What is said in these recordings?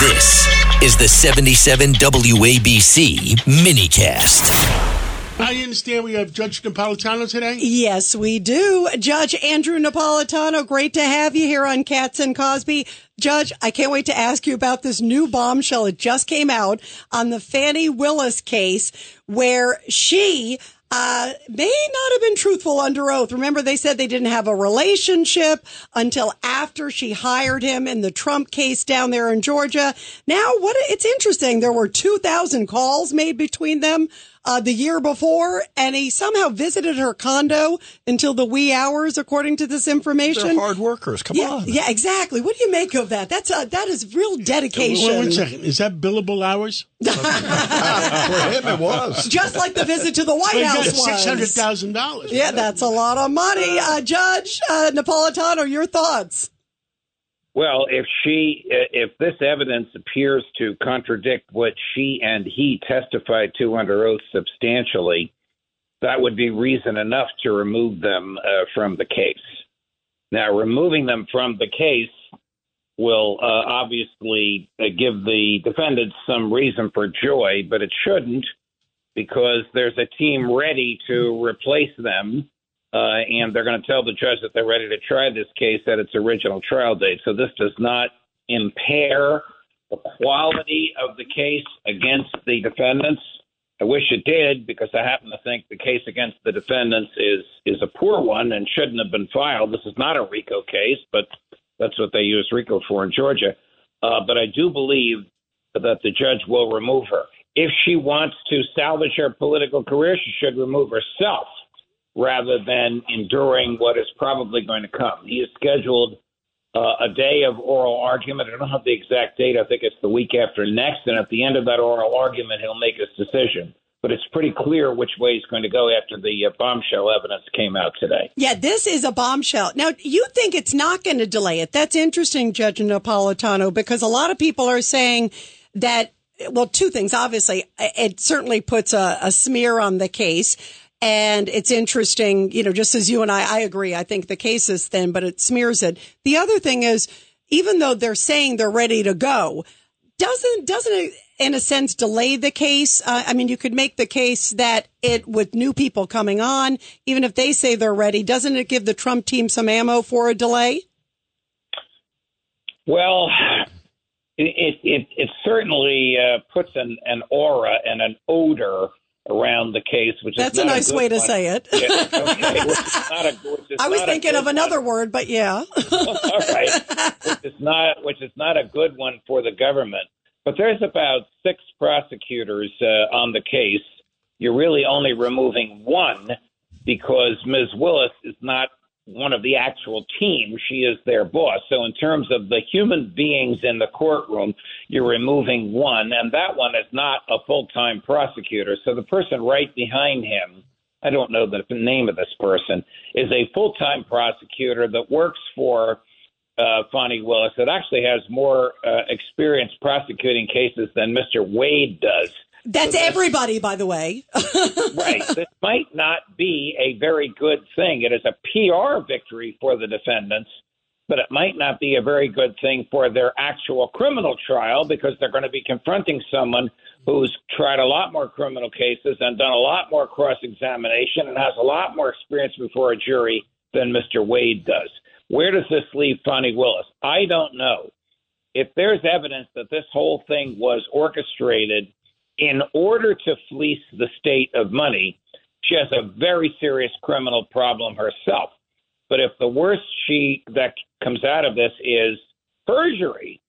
This is the 77 WABC minicast. I understand we have Judge Napolitano today. Yes, we do. Judge Andrew Napolitano, great to have you here on Cats and Cosby. Judge, I can't wait to ask you about this new bombshell. It just came out on the Fani Willis case where she uh, may not have been truthful under oath. Remember, they said they didn't have a relationship until after she hired him in the Trump case down there in Georgia. Now, what it's interesting, there were 2,000 calls made between them uh, the year before, and he somehow visited her condo until the wee hours, according to this information. They're hard workers. Come yeah, on. yeah, exactly. What do you make of that? That's a, that is real dedication. Wait, one second. Is that billable hours? For him, it was. Just like the visit to the White Well, House was. six hundred thousand dollars. Yeah, that's a lot of money. Uh, Judge uh, Napolitano, your thoughts? Well, if she, if this evidence appears to contradict what she and he testified to under oath substantially, that would be reason enough to remove them uh, from the case. Now, removing them from the case will uh, obviously uh, give the defendants some reason for joy, but it shouldn't because there's a team ready to replace them uh, and they're going to tell the judge that they're ready to try this case at its original trial date. So this does not impair the quality of the case against the defendants. I wish it did because I happen to think the case against the defendants is is a poor one and shouldn't have been filed. This is not a RICO case, but that's what they use RICO for in Georgia. Uh, but I do believe that the judge will remove her. If she wants to salvage her political career, she should remove herself rather than enduring what is probably going to come. He is scheduled uh, a day of oral argument. I don't have the exact date. I think it's the week after next. And at the end of that oral argument, he'll make his decision. But it's pretty clear which way he's going to go after the uh, bombshell evidence came out today. Yeah, this is a bombshell. Now, you think it's not going to delay it. That's interesting, Judge Napolitano, because a lot of people are saying that, well, two things. Obviously, it certainly puts a, a smear on the case. And it's interesting, you know, just as you and I, I agree. I think the case is thin, but it smears it. The other thing is, even though they're saying they're ready to go, doesn't, doesn't it, in a sense, delay the case? Uh, I mean, you could make the case that it, with new people coming on, even if they say they're ready, doesn't it give the Trump team some ammo for a delay? Well, it, it, it certainly uh, puts an, an aura and an odor around the case, which That's is a nice good way to one. say it. Yeah, okay, a, I was thinking of another one. word, but yeah. All right, which is not which is not a good one for the government. But there's about six prosecutors uh, on the case. You're really only removing one because Ms. Willis is not one of the actual team. She is their boss. So in terms of the human beings in the courtroom, you're removing one, and that one is not a full-time prosecutor. So the person right behind him, I don't know the name of this person, is a full-time prosecutor that works for uh, Fani Willis that actually has more uh, experience prosecuting cases than Mr. Wade does. That's everybody, by the way. right. This might not be a very good thing. It is a PR victory for the defendants, but it might not be a very good thing for their actual criminal trial because they're going to be confronting someone who's tried a lot more criminal cases and done a lot more cross examination and has a lot more experience before a jury than Mr. Wade does. Where does this leave Fani Willis? I don't know. If there's evidence that this whole thing was orchestrated in order to fleece the state of money, she has a very serious criminal problem herself. But if the worst she that comes out of this is perjury,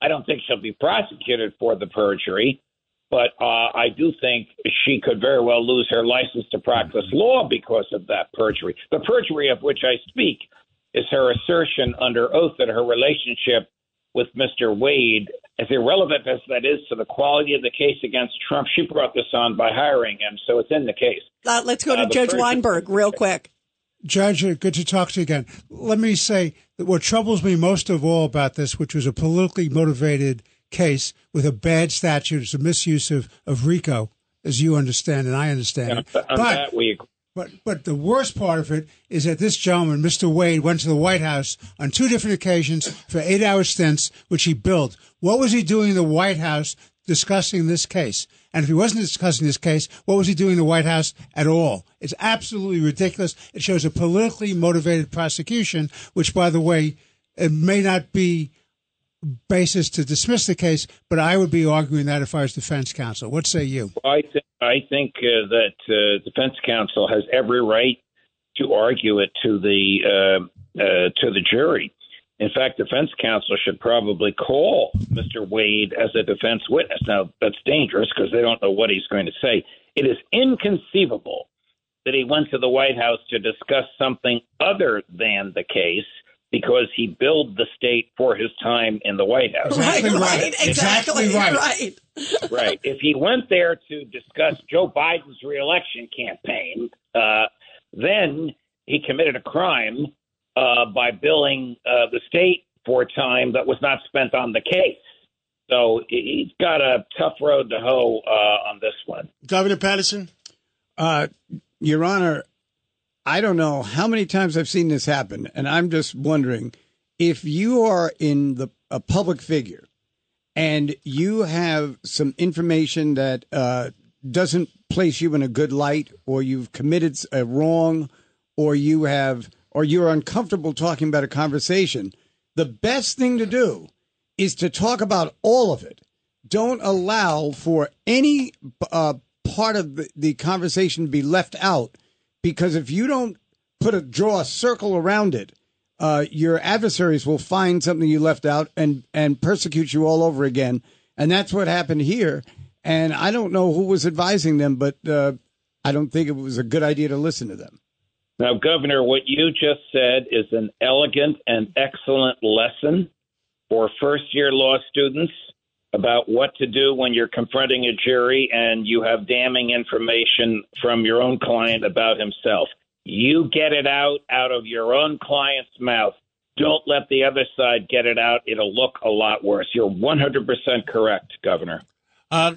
I don't think she'll be prosecuted for the perjury. But uh, I do think she could very well lose her license to practice law because of that perjury. The perjury of which I speak is her assertion under oath that her relationship with Mr. Wade, as irrelevant as that is to the quality of the case against Trump, she brought this on by hiring him, so it's in the case. Uh, let's go to Uh, the Judge person- Weinberg real quick. Judge, uh, good to talk to you again. Let me say that what troubles me most of all about this, which was a politically motivated case with a bad statute, it's a misuse of, of RICO, as you understand and I understand. And it. on But that we agree. But but the worst part of it is that this gentleman, Mr. Wade, went to the White House on two different occasions for eight hour stints, which he billed. What was he doing in the White House discussing this case? And if he wasn't discussing this case, what was he doing in the White House at all? It's absolutely ridiculous. It shows a politically motivated prosecution, which, by the way, it may not be basis to dismiss the case, but I would be arguing that if I was defense counsel. What say you? I think I think uh, that uh, defense counsel has every right to argue it to the uh, uh, to the jury. In fact, defense counsel should probably call Mr. Wade as a defense witness. Now, that's dangerous because they don't know what he's going to say. It is inconceivable that he went to the White House to discuss something other than the case because he billed the state for his time in the White House. Exactly right, right. right, exactly, Exactly right. right. right. If he went there to discuss Joe Biden's reelection campaign, uh, then he committed a crime uh, by billing uh, the state for time that was not spent on the case. So he- he's got a tough road to hoe uh, on this one. Governor Paterson? Uh, Your Honor, I don't know how many times I've seen this happen, and I'm just wondering if you are in the a public figure and you have some information that uh, doesn't place you in a good light, or you've committed a wrong, or you have, or you're uncomfortable talking about a conversation. The best thing to do is to talk about all of it. Don't allow for any uh, part of the, the conversation to be left out, because if you don't put a draw a circle around it, uh, your adversaries will find something you left out and and persecute you all over again. And that's what happened here. And I don't know who was advising them, but uh, I don't think it was a good idea to listen to them. Now, Governor, what you just said is an elegant and excellent lesson for first year law students about what to do when you're confronting a jury and you have damning information from your own client about himself. You get it out out of your own client's mouth. Don't let the other side get it out. It'll look a lot worse. You're 100% correct, Governor. Uh,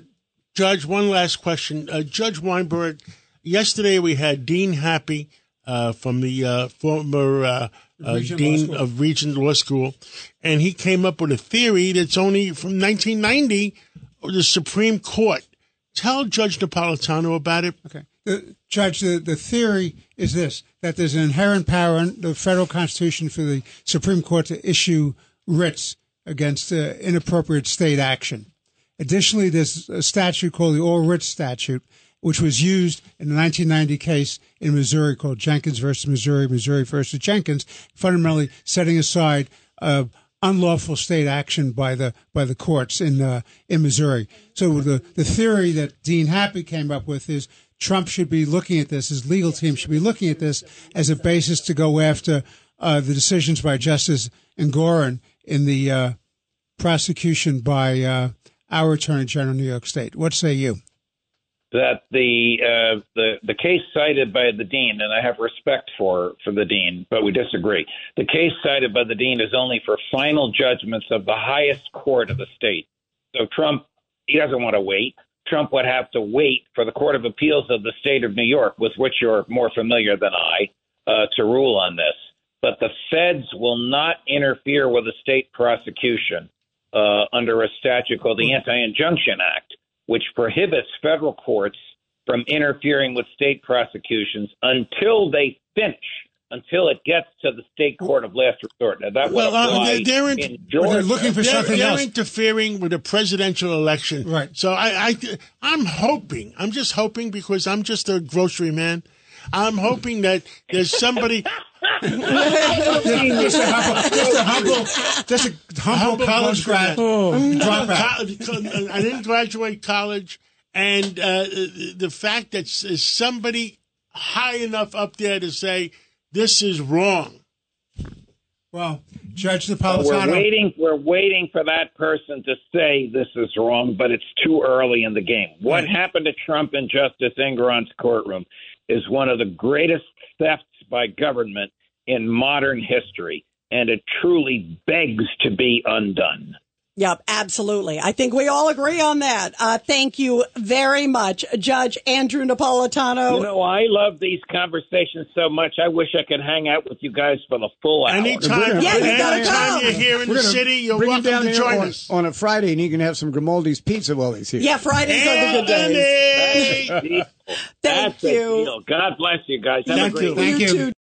Judge, one last question. Uh, Judge Weinberg, yesterday we had Dean Happy uh, from the uh, former uh, uh, Dean of Regent Law School, and he came up with a theory that's only from 1990, the Supreme Court. Tell Judge Napolitano about it. Okay. The, Judge, the, the theory is this that there's an inherent power in the federal constitution for the Supreme Court to issue writs against uh, inappropriate state action. Additionally, there's a statute called the All Writs Statute, which was used in the 1990 case in Missouri called Jenkins versus Missouri, Missouri versus Jenkins, fundamentally setting aside uh, unlawful state action by the by the courts in uh, in Missouri. So the the theory that Dean Happy came up with is Trump should be looking at this, his legal team should be looking at this as a basis to go after uh, the decisions by Justice Engoron in the uh, prosecution by uh, our Attorney General New York State. What say you? That the uh, the the case cited by the dean, and I have respect for for the dean, but we disagree. The case cited by the dean is only for final judgments of the highest court of the state. So Trump, he doesn't want to wait. Trump would have to wait for the Court of Appeals of the state of New York, with which you're more familiar than I, uh, to rule on this. But the feds will not interfere with a state prosecution uh, under a statute called the Anti-Injunction Act which prohibits federal courts from interfering with state prosecutions until they finish, until it gets to the state court of last resort. Now, that Well, would uh, they're- they're in- in Well, they're looking for they're, something they're else. interfering with a presidential election. Right. So I, I, I'm hoping, I'm just hoping because I'm just a grocery man. I'm hoping that there's somebody just a humble, just a humble, just a humble, Humble college grad grocery dropout. I didn't graduate college, and uh, the fact that somebody high enough up there to say this is wrong. Well, Judge we're waiting. We're waiting for that person to say this is wrong, but it's too early in the game. What happened to Trump in Justice Engoron's courtroom is one of the greatest thefts by government in modern history, and it truly begs to be undone. Yep, absolutely. I think we all agree on that. Uh, thank you very much, Judge Andrew Napolitano. You know, I love these conversations so much. I wish I could hang out with you guys for the full hour. Anytime, Yeah, you gotta anytime come. you're here in We're the city, you're bring him welcome down to here join on, us. on a Friday, and he can have some Grimaldi's pizza while he's here. yeah, Fridays are the good days. Thank That's you. God bless you guys. Have a Thank great you. Thank you you. too,